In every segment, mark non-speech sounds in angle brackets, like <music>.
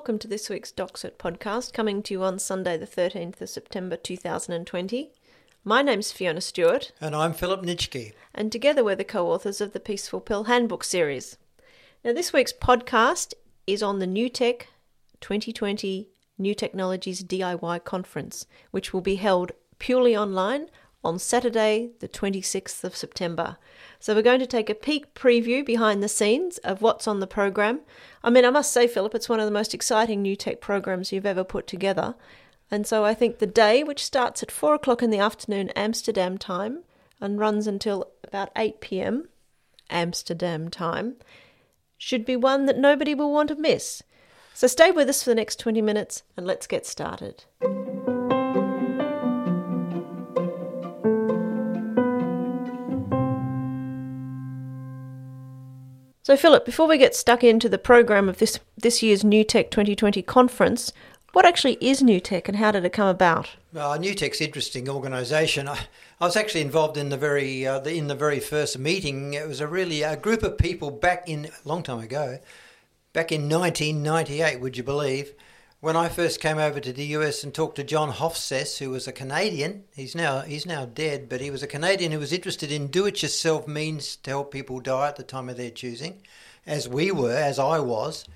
Welcome to this week's DocCert podcast, coming to you on Sunday, the 13th of September 2020. My name's Fiona Stewart. And I'm Philip Nitschke. And together we're the co authors of the Peaceful Pill Handbook series. Now, this week's podcast is on the New Tech 2020 New Technologies DIY Conference, which will be held purely online on Saturday, the 26th of September. So, we're going to take a peek preview behind the scenes of what's on the program. I mean, I must say, Philip, it's one of the most exciting new tech programs you've ever put together. And so, I think the day, which starts at 4 o'clock in the afternoon Amsterdam time and runs until about 8 pm Amsterdam time, should be one that nobody will want to miss. So, stay with us for the next 20 minutes and let's get started. So, Philip, before we get stuck into the program of this, this year's New Tech 2020 conference, what actually is New Tech and how did it come about? Uh, New Tech's interesting organisation. I, I, was actually involved in the very uh, the, in the very first meeting. It was a really a group of people back in a long time ago, back in 1998. Would you believe? When I first came over to the US and talked to John Hofsess, who was a Canadian, he's now he's now dead, but he was a Canadian who was interested in do-it-yourself means to help people die at the time of their choosing, as we were, as I was.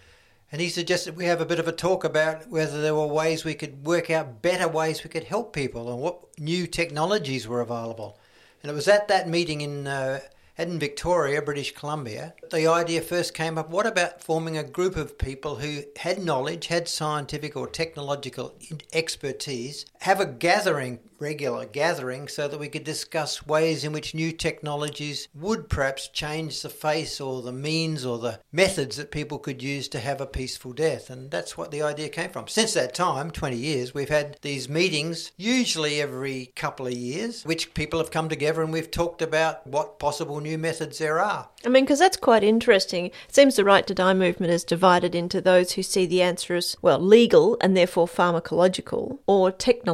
And he suggested we have a bit of a talk about whether there were ways we could work out better ways we could help people and what new technologies were available. And it was at that meeting in uh, in Victoria, British Columbia, the idea first came up what about forming a group of people who had knowledge, had scientific or technological expertise, have a gathering, regular gathering, so that we could discuss ways in which new technologies would perhaps change the face or the means or the methods that people could use to have a peaceful death. And that's what the idea came from. Since that time, 20 years, we've had these meetings, usually every couple of years, which people have come together and we've talked about what possible new methods there are. I mean, because that's quite interesting. It seems the right to die movement is divided into those who see the answer as, well, legal and therefore pharmacological or technological.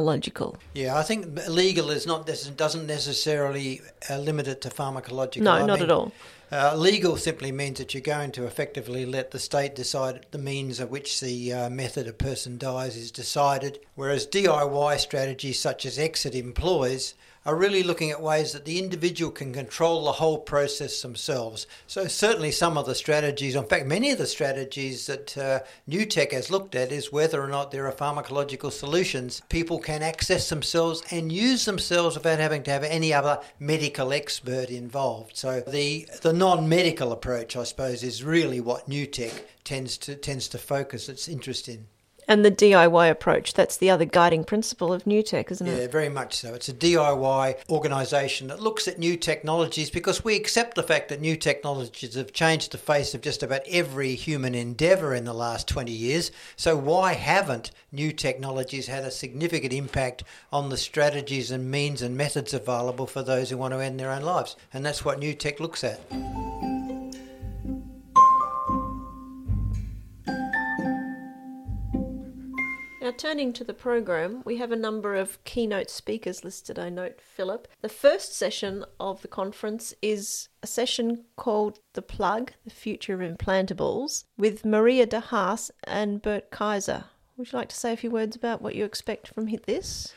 Yeah, I think legal is not doesn't necessarily uh, limit it to pharmacological. No, I not mean, at all. Uh, legal simply means that you're going to effectively let the state decide the means of which the uh, method a person dies is decided, whereas DIY strategies such as exit employs are really looking at ways that the individual can control the whole process themselves. So, certainly, some of the strategies, in fact, many of the strategies that uh, New Tech has looked at is whether or not there are pharmacological solutions people can access themselves and use themselves without having to have any other medical expert involved. So, the, the non medical approach, I suppose, is really what New Tech tends to, tends to focus its interest in. And the DIY approach, that's the other guiding principle of New Tech, isn't it? Yeah, very much so. It's a DIY organisation that looks at new technologies because we accept the fact that new technologies have changed the face of just about every human endeavour in the last 20 years. So, why haven't new technologies had a significant impact on the strategies and means and methods available for those who want to end their own lives? And that's what New Tech looks at. Now, turning to the program, we have a number of keynote speakers listed. I note Philip. The first session of the conference is a session called The Plug, The Future of Implantables, with Maria de Haas and Bert Keizer. Would you like to say a few words about what you expect from this?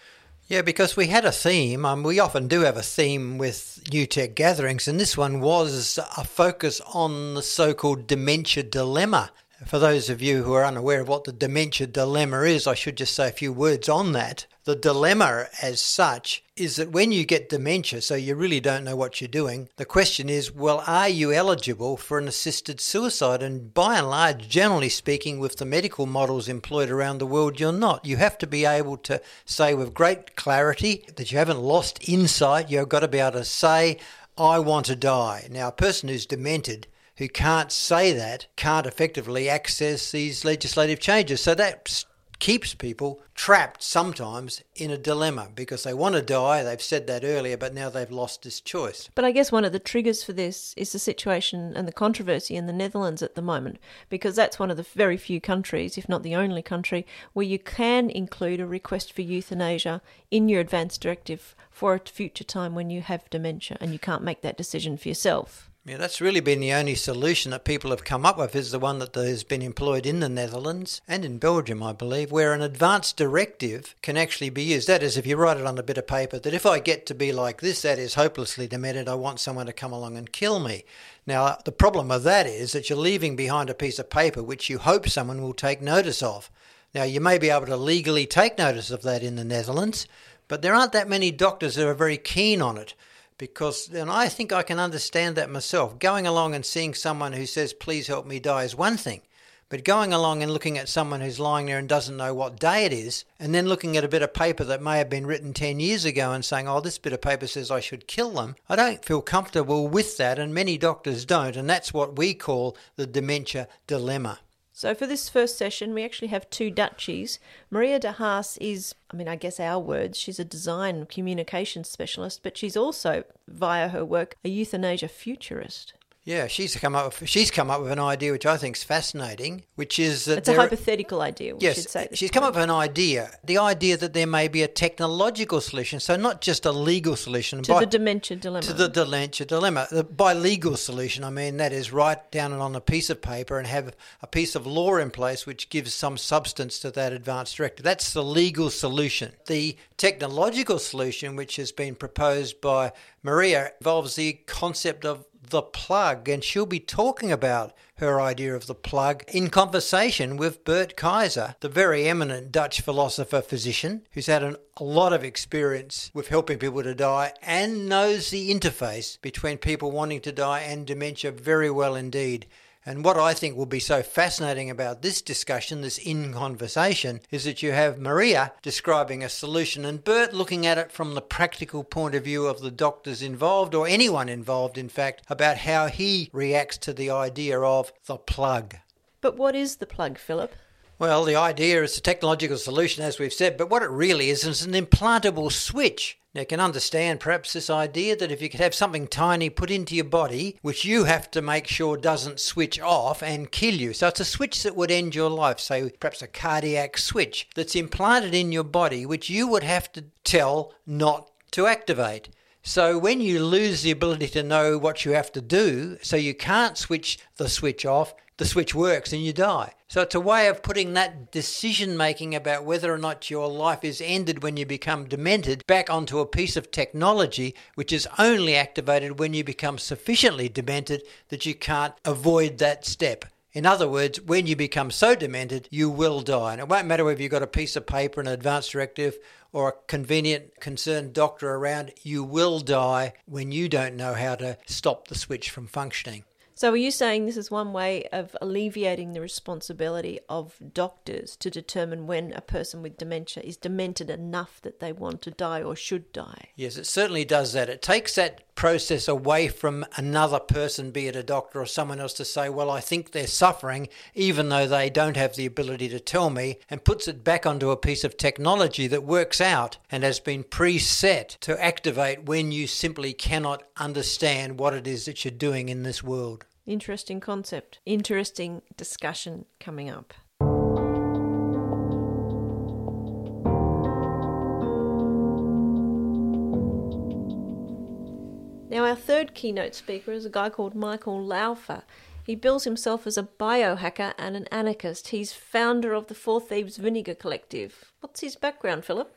Yeah, because we had a theme. Um, we often do have a theme with New Tech gatherings, and this one was a focus on the so called dementia dilemma. For those of you who are unaware of what the dementia dilemma is, I should just say a few words on that. The dilemma, as such, is that when you get dementia, so you really don't know what you're doing, the question is, well, are you eligible for an assisted suicide? And by and large, generally speaking, with the medical models employed around the world, you're not. You have to be able to say with great clarity that you haven't lost insight. You've got to be able to say, I want to die. Now, a person who's demented who can't say that can't effectively access these legislative changes. So that keeps people trapped sometimes in a dilemma because they want to die. They've said that earlier, but now they've lost this choice. But I guess one of the triggers for this is the situation and the controversy in the Netherlands at the moment, because that's one of the very few countries, if not the only country, where you can include a request for euthanasia in your advance directive for a future time when you have dementia and you can't make that decision for yourself. Yeah, that's really been the only solution that people have come up with is the one that has been employed in the Netherlands and in Belgium, I believe, where an advanced directive can actually be used. That is, if you write it on a bit of paper, that if I get to be like this, that is hopelessly demented, I want someone to come along and kill me. Now, the problem of that is that you're leaving behind a piece of paper which you hope someone will take notice of. Now, you may be able to legally take notice of that in the Netherlands, but there aren't that many doctors that are very keen on it because and I think I can understand that myself. Going along and seeing someone who says, please help me die is one thing. But going along and looking at someone who's lying there and doesn't know what day it is, and then looking at a bit of paper that may have been written 10 years ago and saying, oh, this bit of paper says I should kill them, I don't feel comfortable with that, and many doctors don't. And that's what we call the dementia dilemma. So, for this first session, we actually have two duchies. Maria de Haas is, I mean, I guess our words, she's a design communications specialist, but she's also, via her work, a euthanasia futurist. Yeah, she's come up. With, she's come up with an idea which I think is fascinating, which is that it's a hypothetical idea. yes, she's come up with an idea. The idea that there may be a technological solution, so not just a legal solution to by, the dementia dilemma. To the dementia dilemma. By legal solution, I mean that is write down on a piece of paper and have a piece of law in place which gives some substance to that advanced directive. That's the legal solution. The technological solution, which has been proposed by Maria, involves the concept of the plug, and she'll be talking about her idea of the plug in conversation with Bert Keizer, the very eminent Dutch philosopher physician who's had an, a lot of experience with helping people to die and knows the interface between people wanting to die and dementia very well indeed. And what I think will be so fascinating about this discussion, this in conversation, is that you have Maria describing a solution and Bert looking at it from the practical point of view of the doctors involved, or anyone involved, in fact, about how he reacts to the idea of the plug. But what is the plug, Philip? Well, the idea is a technological solution, as we've said, but what it really is is an implantable switch. Now, you can understand perhaps this idea that if you could have something tiny put into your body, which you have to make sure doesn't switch off and kill you. So it's a switch that would end your life, say perhaps a cardiac switch that's implanted in your body, which you would have to tell not to activate. So when you lose the ability to know what you have to do, so you can't switch the switch off, the switch works and you die. So it's a way of putting that decision making about whether or not your life is ended when you become demented back onto a piece of technology which is only activated when you become sufficiently demented that you can't avoid that step. In other words, when you become so demented, you will die. And it won't matter whether you've got a piece of paper, an advance directive, or a convenient, concerned doctor around, you will die when you don't know how to stop the switch from functioning. So, are you saying this is one way of alleviating the responsibility of doctors to determine when a person with dementia is demented enough that they want to die or should die? Yes, it certainly does that. It takes that process away from another person, be it a doctor or someone else, to say, Well, I think they're suffering, even though they don't have the ability to tell me, and puts it back onto a piece of technology that works out and has been preset to activate when you simply cannot understand what it is that you're doing in this world. Interesting concept. Interesting discussion coming up. Now, our third keynote speaker is a guy called Michael Laufer. He bills himself as a biohacker and an anarchist. He's founder of the Four Thieves Vinegar Collective. What's his background, Philip?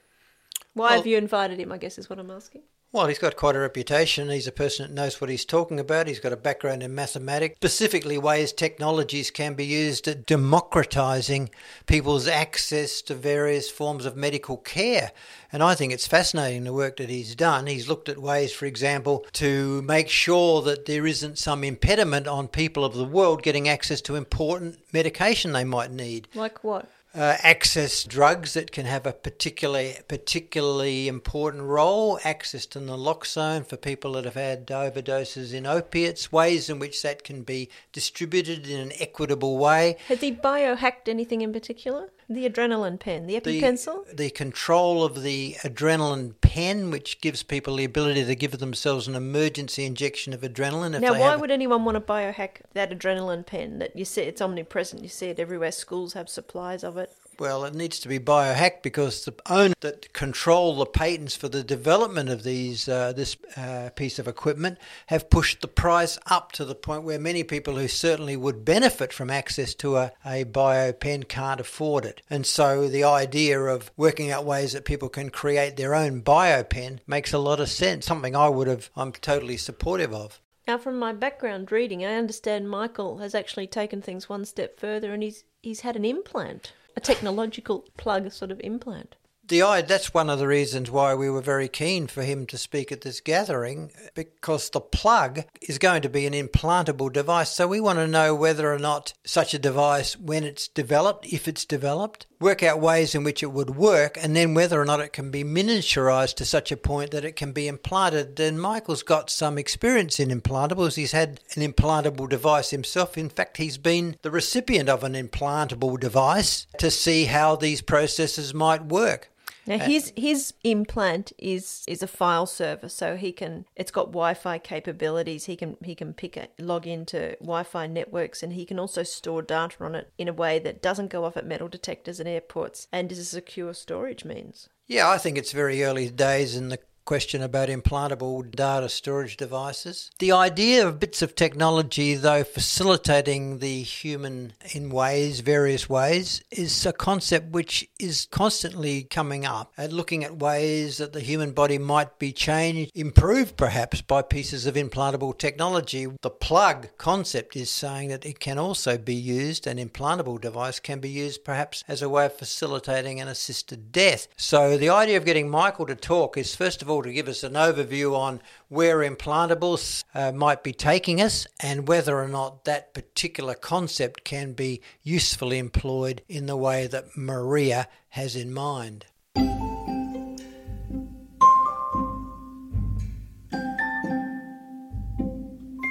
Why well, have you invited him, I guess is what I'm asking. Well, he's got quite a reputation. He's a person that knows what he's talking about. He's got a background in mathematics, specifically ways technologies can be used at democratizing people's access to various forms of medical care. And I think it's fascinating the work that he's done. He's looked at ways, for example, to make sure that there isn't some impediment on people of the world getting access to important medication they might need. Like what? Uh, access drugs that can have a particularly particularly important role, access to naloxone for people that have had overdoses in opiates, ways in which that can be distributed in an equitable way. Has he biohacked anything in particular? The adrenaline pen, the EpiPencil? The, the control of the adrenaline pen which gives people the ability to give themselves an emergency injection of adrenaline. If Now, why would anyone want to biohack that adrenaline pen that you see it's omnipresent? You see it everywhere. Schools have supplies of it. Well, it needs to be biohacked because the owners that control the patents for the development of these uh, this uh, piece of equipment have pushed the price up to the point where many people who certainly would benefit from access to a, a biopen can't afford it. And so the idea of working out ways that people can create their own biopen makes a lot of sense. Something I would have I'm totally supportive of. Now, from my background reading, I understand Michael has actually taken things one step further, and he's he's had an implant, a technological plug sort of implant. The that's one of the reasons why we were very keen for him to speak at this gathering because the plug is going to be an implantable device. So we want to know whether or not such a device when it's developed if it's developed work out ways in which it would work and then whether or not it can be miniaturized to such a point that it can be implanted. And michael's got some experience in implantables. He's had an implantable device himself. In fact he's been the recipient of an implantable device to see how these processes might work Now uh, his his implant is is a file server, so he can it's got Wi-Fi capabilities. He can he can pick it, log into Wi-Fi networks, and he can also store data on it in a way that doesn't go off at metal detectors and airports, and is a secure storage means. Yeah, I think it's very early days in the question about implantable data storage devices. The idea of bits of technology, though, facilitating the human in ways, various ways, is a concept which is constantly coming up and looking at ways that the human body might be changed, improved perhaps by pieces of implantable technology. The plug concept is saying that it can also be used, an implantable device can be used perhaps as a way of facilitating an assisted death. So the idea of getting Michael to talk is first of all to give us an overview on where implantables uh, might be taking us and whether or not that particular concept can be usefully employed in the way that Maria has in mind.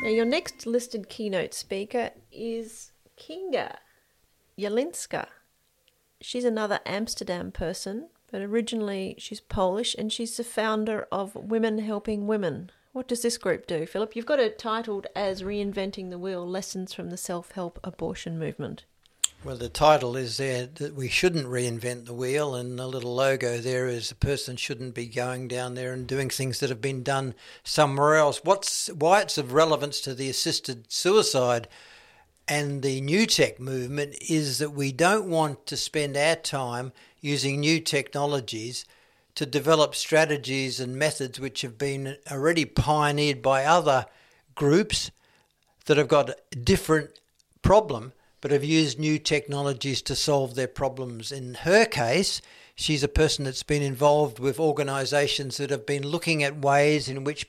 Now your next listed keynote speaker is Kinga Jelinska. She's another Amsterdam person, but originally she's Polish and she's the founder of Women Helping Women. What does this group do, Philip? You've got it titled as Reinventing the Wheel Lessons from the Self Help Abortion Movement. Well, the title is there that we shouldn't reinvent the wheel, and the little logo there is a person shouldn't be going down there and doing things that have been done somewhere else. What's why it's of relevance to the assisted suicide and the new tech movement is that we don't want to spend our time using new technologies to develop strategies and methods which have been already pioneered by other groups that have got a different problem but have used new technologies to solve their problems. In her case, she's a person that's been involved with organizations that have been looking at ways in which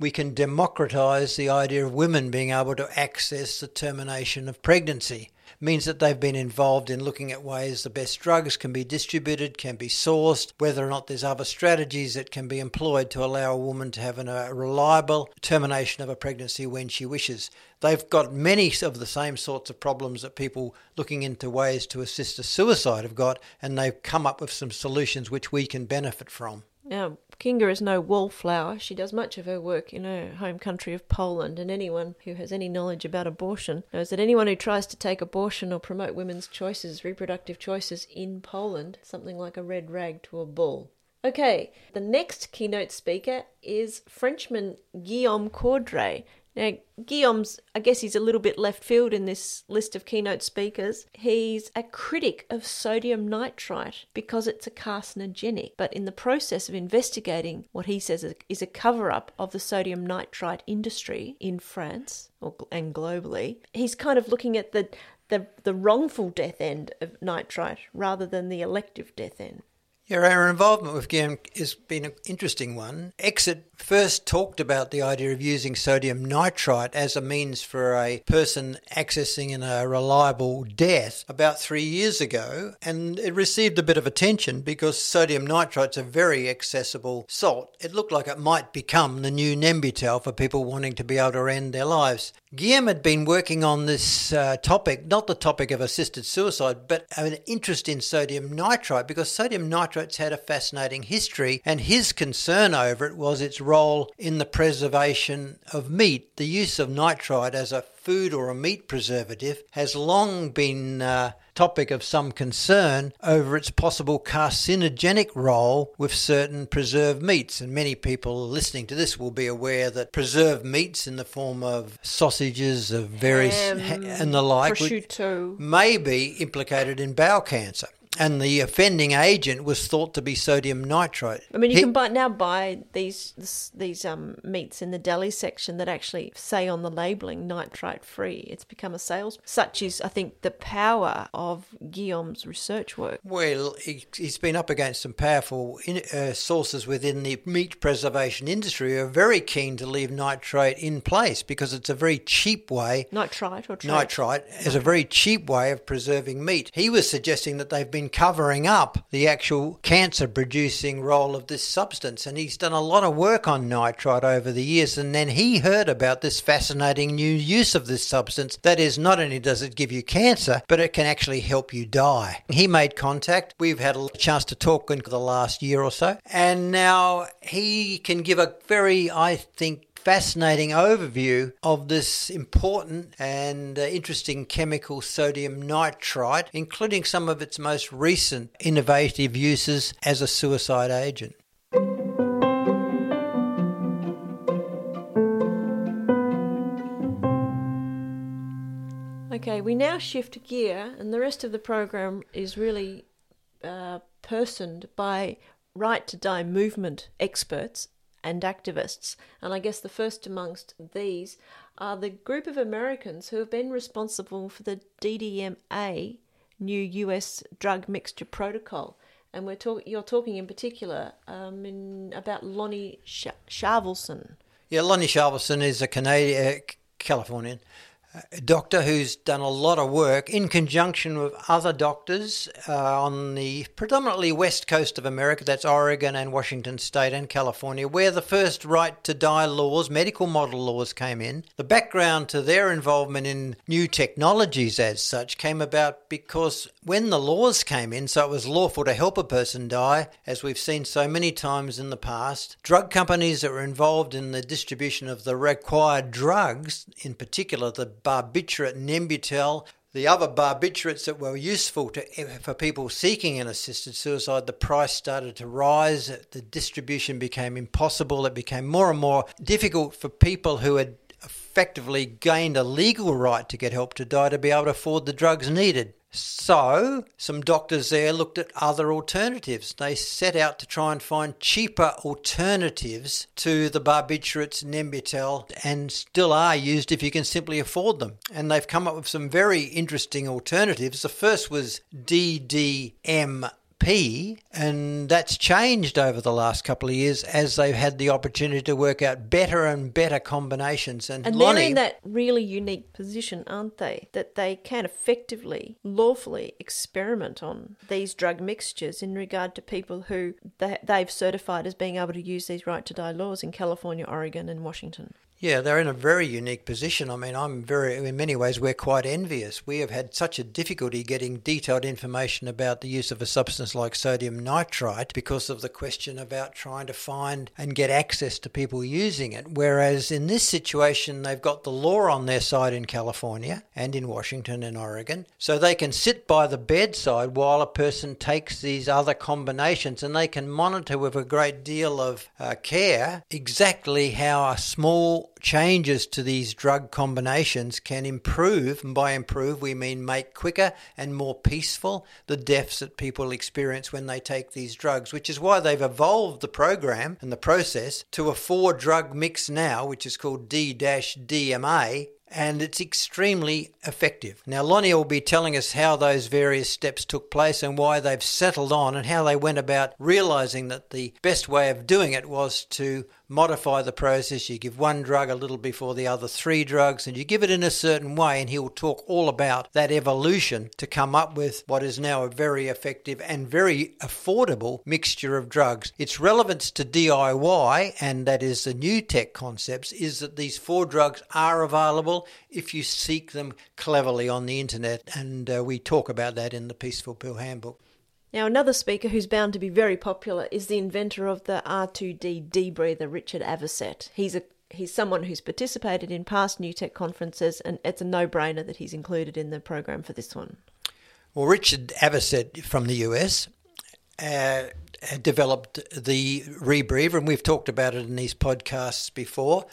we can democratize the idea of women being able to access the termination of pregnancy. Means that they've been involved in looking at ways the best drugs can be distributed, can be sourced, whether or not there's other strategies that can be employed to allow a woman to have a reliable termination of a pregnancy when she wishes. They've got many of the same sorts of problems that people looking into ways to assist a suicide have got, and they've come up with some solutions which we can benefit from. Now, Kinga is no wallflower. She does much of her work in her home country of Poland, and anyone who has any knowledge about abortion knows that anyone who tries to take abortion or promote women's choices, reproductive choices in Poland, something like a red rag to a bull. Okay, the next keynote speaker is Frenchman Guillaume Coudray. Now, Guillaume's, I guess he's a little bit left field in this list of keynote speakers. He's a critic of sodium nitrite because it's a carcinogenic. But in the process of investigating what he says is a cover up of the sodium nitrite industry in France or, and globally, he's kind of looking at the, the, the wrongful death end of nitrite rather than the elective death end. Yeah, our involvement with GAM has been an interesting one. Exit first talked about the idea of using sodium nitrite as a means for a person accessing in a reliable death about three years ago, and it received a bit of attention because sodium nitrite's a very accessible salt. It looked like it might become the new Nembutal for people wanting to be able to end their lives. Guillaume had been working on this uh, topic, not the topic of assisted suicide, but an interest in sodium nitrite because sodium nitrite's had a fascinating history, and his concern over it was its role in the preservation of meat. The use of nitrite as a food or a meat preservative has long been uh, topic of some concern over its possible carcinogenic role with certain preserved meats. And many people listening to this will be aware that preserved meats in the form of sausages of various Ham, and the like may be implicated in bowel cancer and the offending agent was thought to be sodium nitrite. I mean, you He- can buy now buy these these um meats in the deli section that actually say on the labelling nitrite free. It's become a sales. Such is, I think, the power of Guillaume's research work. Well, he, he's been up against some powerful in, uh, sources within the meat preservation industry who are very keen to leave nitrate in place because it's a very cheap way. Nitrite or trite. Nitrite is a very cheap way of preserving meat. He was suggesting that they've been covering up the actual cancer producing role of this substance, and he's done a lot of work on nitrite over the years. And then he heard about this fascinating new use of this substance. That is, not only does it give you cancer, but it can actually help you die. He made contact. We've had a chance to talk in the last year or so, and now he can give a very, I think, fascinating overview of this important and uh, interesting chemical sodium nitrite, including some of its most recent innovative uses as a suicide agent. Okay, we now shift gear, and the rest of the program is really uh, personed by right to die movement experts and activists. And I guess the first amongst these are the group of Americans who have been responsible for the DDMA, new US drug mixture protocol. And we're talk- you're talking in particular um, in, about Lonny Sh- Shavelson. Yeah, Lonny Shavelson is a Canadian, uh, Californian doctor who's done a lot of work in conjunction with other doctors uh, on the predominantly west coast of America, that's Oregon and Washington State and California, where the first right to die laws, medical model laws came in. The background to their involvement in new technologies as such came about because when the laws came in, so it was lawful to help a person die, as we've seen so many times in the past, drug companies that were involved in the distribution of the required drugs, in particular the barbiturate Nembutal, the other barbiturates that were useful to, for people seeking an assisted suicide, the price started to rise. The distribution became impossible. It became more and more difficult for people who had effectively gained a legal right to get help to die to be able to afford the drugs needed. So, some doctors there looked at other alternatives. They set out to try and find cheaper alternatives to the barbiturates, and Nembutal, and still are used if you can simply afford them. And they've come up with some very interesting alternatives. The first was DDM P, and that's changed over the last couple of years as they've had the opportunity to work out better and better combinations. And, And Lonny, they're in that really unique position, aren't they? That they can effectively, lawfully experiment on these drug mixtures in regard to people who they, they've certified as being able to use these right to die laws in California, Oregon, and Washington. Yeah, they're in a very unique position. I mean, I'm very, in many ways, we're quite envious. We have had such a difficulty getting detailed information about the use of a substance like sodium nitrite because of the question about trying to find and get access to people using it. Whereas in this situation, they've got the law on their side in California and in Washington and Oregon. So they can sit by the bedside while a person takes these other combinations and they can monitor with a great deal of uh, care exactly how a small changes to these drug combinations can improve, and by improve we mean make quicker and more peaceful the deaths that people experience when they take these drugs, which is why they've evolved the program and the process to a four drug mix now, which is called D-DMA, and it's extremely effective. Now, Lonny will be telling us how those various steps took place and why they've settled on and how they went about realizing that the best way of doing it was to modify the process. You give one drug a little before the other three drugs, and you give it in a certain way, and he'll talk all about that evolution to come up with what is now a very effective and very affordable mixture of drugs. Its relevance to DIY, and that is the new tech concepts, is that these four drugs are available if you seek them cleverly on the internet, and uh, we talk about that in the Peaceful Pill Handbook. Now, another speaker who's bound to be very popular is the inventor of the R2D debreather, Richard Avisette. He's a he's someone who's participated in past New Tech conferences, and it's a no-brainer that he's included in the program for this one. Well, Richard Avisette from the US uh, developed the rebreather, and we've talked about it in these podcasts before.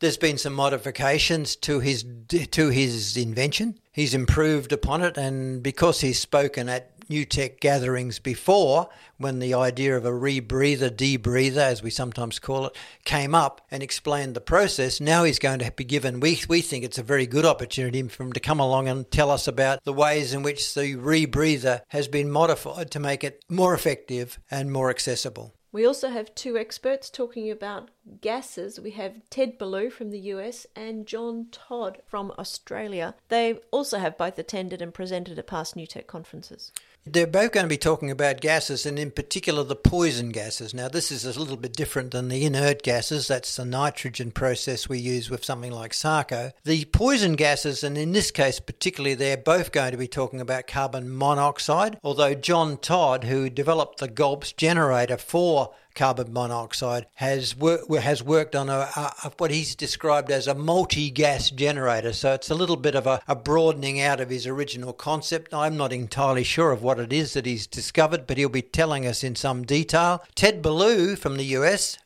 There's been some modifications to his to his invention. He's improved upon it, and because he's spoken at new tech gatherings before when the idea of a rebreather, debreather, as we sometimes call it, came up and explained the process. Now he's going to be given, we, we think it's a very good opportunity for him to come along and tell us about the ways in which the rebreather has been modified to make it more effective and more accessible. We also have two experts talking about gases. We have Ted Ballou from the US and John Todd from Australia. They also have both attended and presented at past New Tech conferences. They're both going to be talking about gases and, in particular, the poison gases. Now, this is a little bit different than the inert gases. That's the nitrogen process we use with something like Sarco. The poison gases, and in this case particularly, they're both going to be talking about carbon monoxide. Although John Todd, who developed the GOLPS generator for carbon monoxide has has worked on a, a, what he's described as a multi-gas generator. So it's a little bit of a, a broadening out of his original concept. I'm not entirely sure of what it is that he's discovered, but he'll be telling us in some detail. Ted Ballou from the US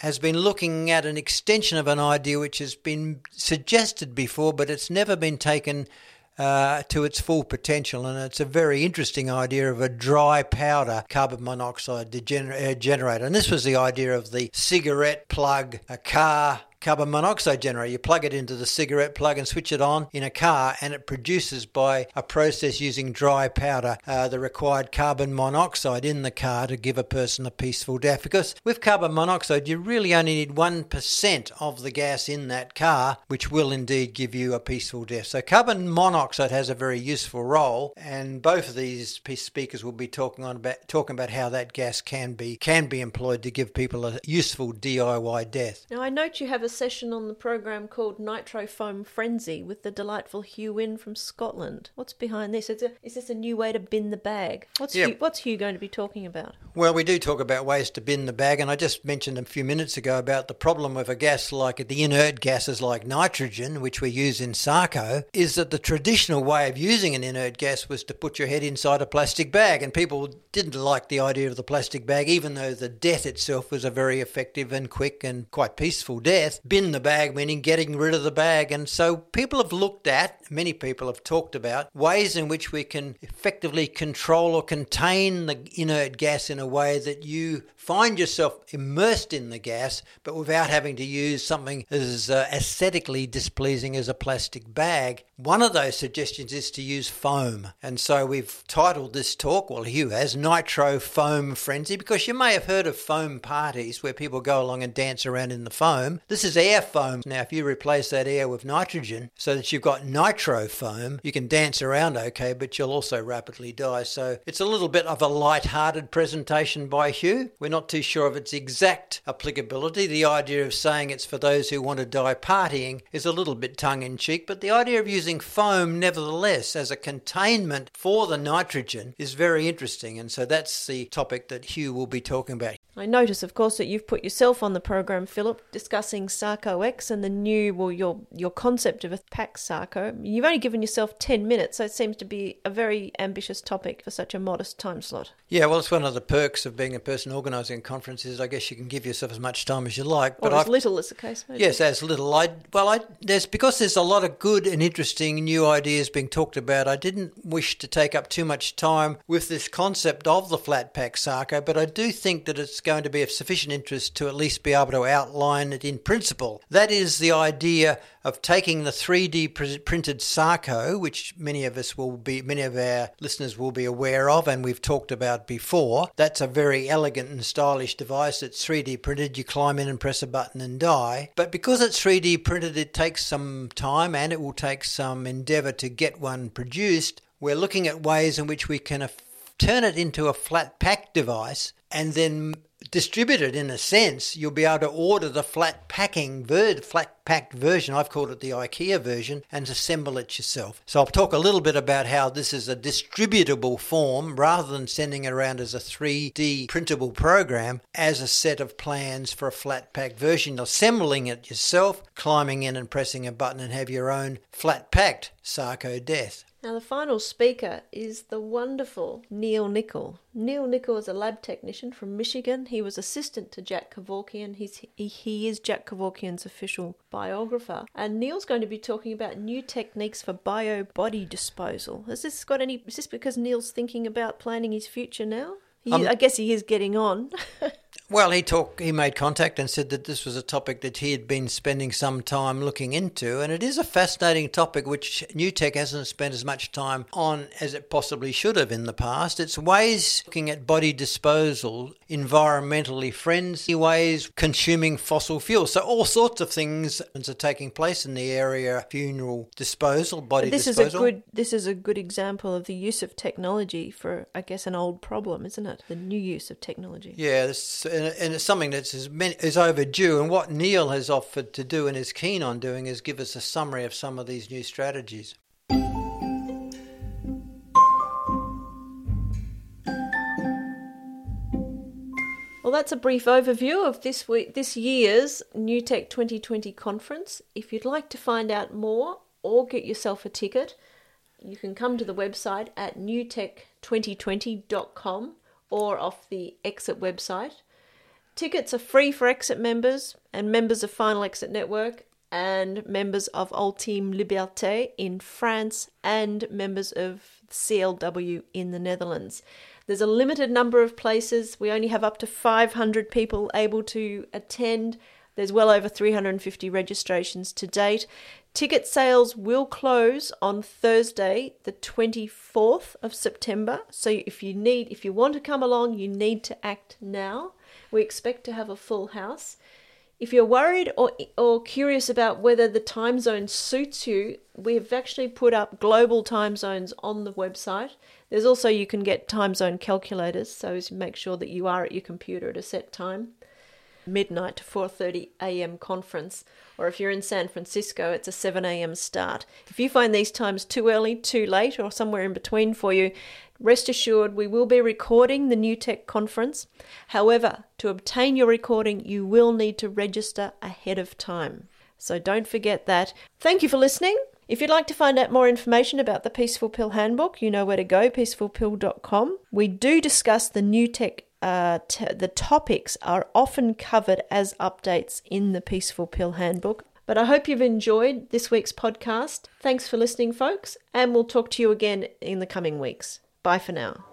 has been looking at an extension of an idea which has been suggested before, but it's never been taken uh, to its full potential. And it's a very interesting idea of a dry powder carbon monoxide degener- uh, generator. And this was the idea of the cigarette plug, a car carbon monoxide generator. You plug it into the cigarette plug and switch it on in a car, and it produces by a process using dry powder uh, the required carbon monoxide in the car to give a person a peaceful death. Because with carbon monoxide, you really only need 1% of the gas in that car, which will indeed give you a peaceful death. So, carbon monoxide has a very useful role, and both of these speakers will be talking on about talking about how that gas can be can be employed to give people a useful DIY death. Now, I note you have a session on the program called Nitro Foam Frenzy with the delightful Hugh Wynn from Scotland. What's behind this? Is, is this a new way to bin the bag? What's, yeah. Hugh, what's Hugh going to be talking about? Well, we do talk about ways to bin the bag, and I just mentioned a few minutes ago about the problem with a gas like the inert gases like nitrogen, which we use in Sarco, is that the traditional way of using an inert gas was to put your head inside a plastic bag, and people didn't like the idea of the plastic bag, even though the death itself was a very effective and quick and quite peaceful death bin the bag, meaning getting rid of the bag. And so people have looked at, many people have talked about, ways in which we can effectively control or contain the inert gas in a way that you find yourself immersed in the gas, but without having to use something as uh, aesthetically displeasing as a plastic bag. One of those suggestions is to use foam. And so we've titled this talk, well, Hugh has, Nitro Foam Frenzy, because you may have heard of foam parties where people go along and dance around in the foam. This is air foam. Now, if you replace that air with nitrogen so that you've got nitro foam, you can dance around okay, but you'll also rapidly die. So it's a little bit of a light-hearted presentation by Hugh. We're not too sure of its exact applicability. The idea of saying it's for those who want to die partying is a little bit tongue in cheek, but the idea of using foam, nevertheless, as a containment for the nitrogen is very interesting. And so that's the topic that Hugh will be talking about. I notice, of course, that you've put yourself on the program, Philip, discussing Sarco X and the new, well, your your concept of a pack Sarco. You've only given yourself 10 minutes, so it seems to be a very ambitious topic for such a modest time slot. Yeah, well, it's one of the perks of being a person organising conferences. I guess you can give yourself as much time as you like. But or as I've, little as the case may be. Yes, as little. I Well, I, there's because there's a lot of good and interesting new ideas being talked about, I didn't wish to take up too much time with this concept of the flat pack Sarco, but I do think that it's going to be of sufficient interest to at least be able to outline it in principle. That is the idea of taking the 3D printed Sarco, which many of us will be, many of our listeners will be aware of, and we've talked about before. That's a very elegant and stylish device. It's 3D printed. You climb in and press a button and die. But because it's 3D printed, it takes some time and it will take some endeavour to get one produced. We're looking at ways in which we can turn it into a flat pack device and then distribute it in a sense. You'll be able to order the flat packing, ver- flat packed version. I've called it the IKEA version, and assemble it yourself. So I'll talk a little bit about how this is a distributable form rather than sending it around as a 3D printable program as a set of plans for a flat pack version. Assembling it yourself, climbing in and pressing a button and have your own flat packed Sarco Death. Now, the final speaker is the wonderful Neal Nicol. Neal Nicol is a lab technician from Michigan. He was assistant to Jack Kevorkian. He's, he, he is Jack Kevorkian's official biographer. And Neal's going to be talking about new techniques for bio body disposal. Has this got any? Is this because Neal's thinking about planning his future now? He, Um, I guess he is getting on. <laughs> Well, he talked. He made contact and said that this was a topic that he had been spending some time looking into, and it is a fascinating topic which New Tech hasn't spent as much time on as it possibly should have in the past. It's ways looking at body disposal, environmentally friendly ways, consuming fossil fuels. So all sorts of things are taking place in the area: funeral disposal, body this disposal. is a good. This is a good example of the use of technology for, I guess, an old problem, isn't it? The new use of technology. Yeah, this, and and it's something that's is, is overdue. And what Neal has offered to do and is keen on doing is give us a summary of some of these new strategies. Well, that's a brief overview of this week, this year's New Tech 2020 conference. If you'd like to find out more or get yourself a ticket, you can come to the website at newtech2020.com or off the Exit website. Tickets are free for Exit members and members of Final Exit Network and members of Ultime Liberté in France and members of CLW in the Netherlands. There's a limited number of places. We only have up to 500 people able to attend. There's well over 350 registrations to date. Ticket sales will close on Thursday, the 24th of September. So if you need if you want to come along, you need to act now. We expect to have a full house. If you're worried or, or curious about whether the time zone suits you, we've actually put up global time zones on the website. There's also you can get time zone calculators, so make sure that you are at your computer at a set time. Midnight to 4:30 a.m. conference, or if you're in San Francisco, it's a 7 a.m. start. If you find these times too early, too late, or somewhere in between for you, rest assured we will be recording the New Tech conference. However, to obtain your recording, you will need to register ahead of time. So don't forget that. Thank you for listening. If you'd like to find out more information about the Peaceful Pill Handbook, you know where to go, peacefulpill.com. We do discuss the new tech. Uh, t- the topics are often covered as updates in the Peaceful Pill Handbook. But I hope you've enjoyed this week's podcast. Thanks for listening, folks, and we'll talk to you again in the coming weeks. Bye for now.